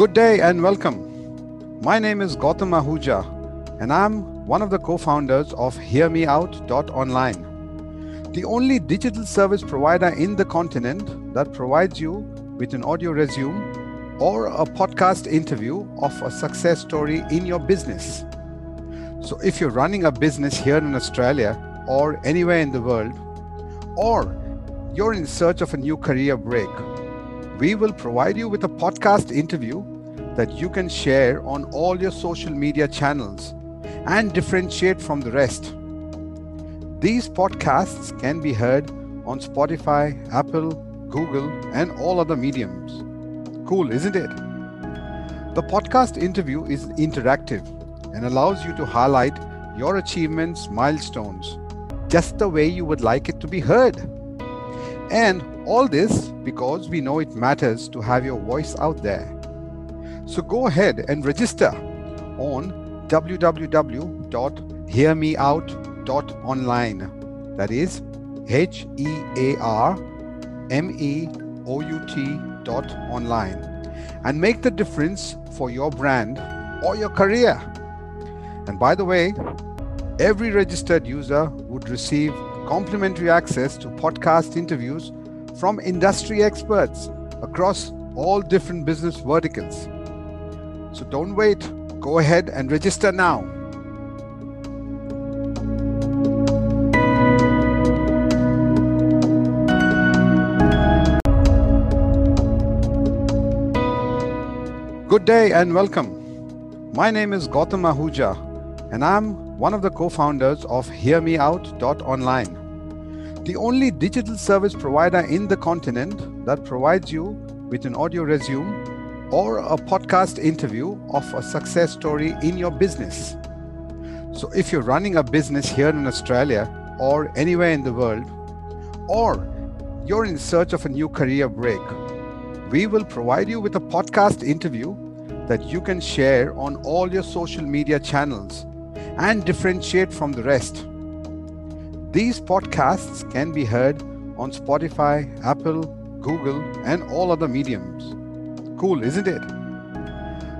Good day and welcome. My name is Gautam Ahuja, and I'm one of the co founders of HearMeOut.online, the only digital service provider in the continent that provides you with an audio resume or a podcast interview of a success story in your business. So, if you're running a business here in Australia or anywhere in the world, or you're in search of a new career break, we will provide you with a podcast interview that you can share on all your social media channels and differentiate from the rest. These podcasts can be heard on Spotify, Apple, Google, and all other mediums. Cool, isn't it? The podcast interview is interactive and allows you to highlight your achievements, milestones, just the way you would like it to be heard. And all this because we know it matters to have your voice out there. So go ahead and register on www.hearmeout.online. That is H E A R M E O U T dot online and make the difference for your brand or your career. And by the way, every registered user would receive complimentary access to podcast interviews from industry experts across all different business verticals. So don't wait, go ahead and register now. Good day and welcome. My name is Gautam Ahuja, and I'm one of the co founders of HearMeOut.online the only digital service provider in the continent that provides you with an audio resume or a podcast interview of a success story in your business. So, if you're running a business here in Australia or anywhere in the world, or you're in search of a new career break, we will provide you with a podcast interview that you can share on all your social media channels and differentiate from the rest. These podcasts can be heard on Spotify, Apple, Google, and all other mediums. Cool, isn't it?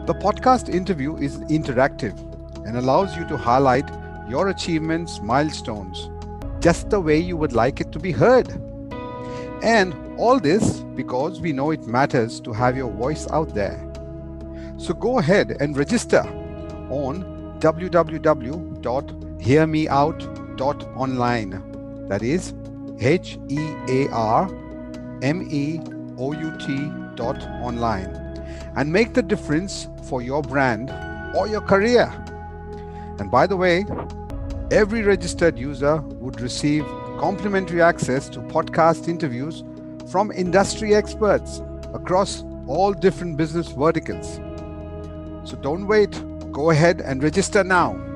The podcast interview is interactive and allows you to highlight your achievements, milestones, just the way you would like it to be heard. And all this because we know it matters to have your voice out there. So go ahead and register on www.hearmeout.com dot online. That is H E A R M E O U T dot online. And make the difference for your brand or your career. And by the way, every registered user would receive complimentary access to podcast interviews from industry experts across all different business verticals. So don't wait, go ahead and register now.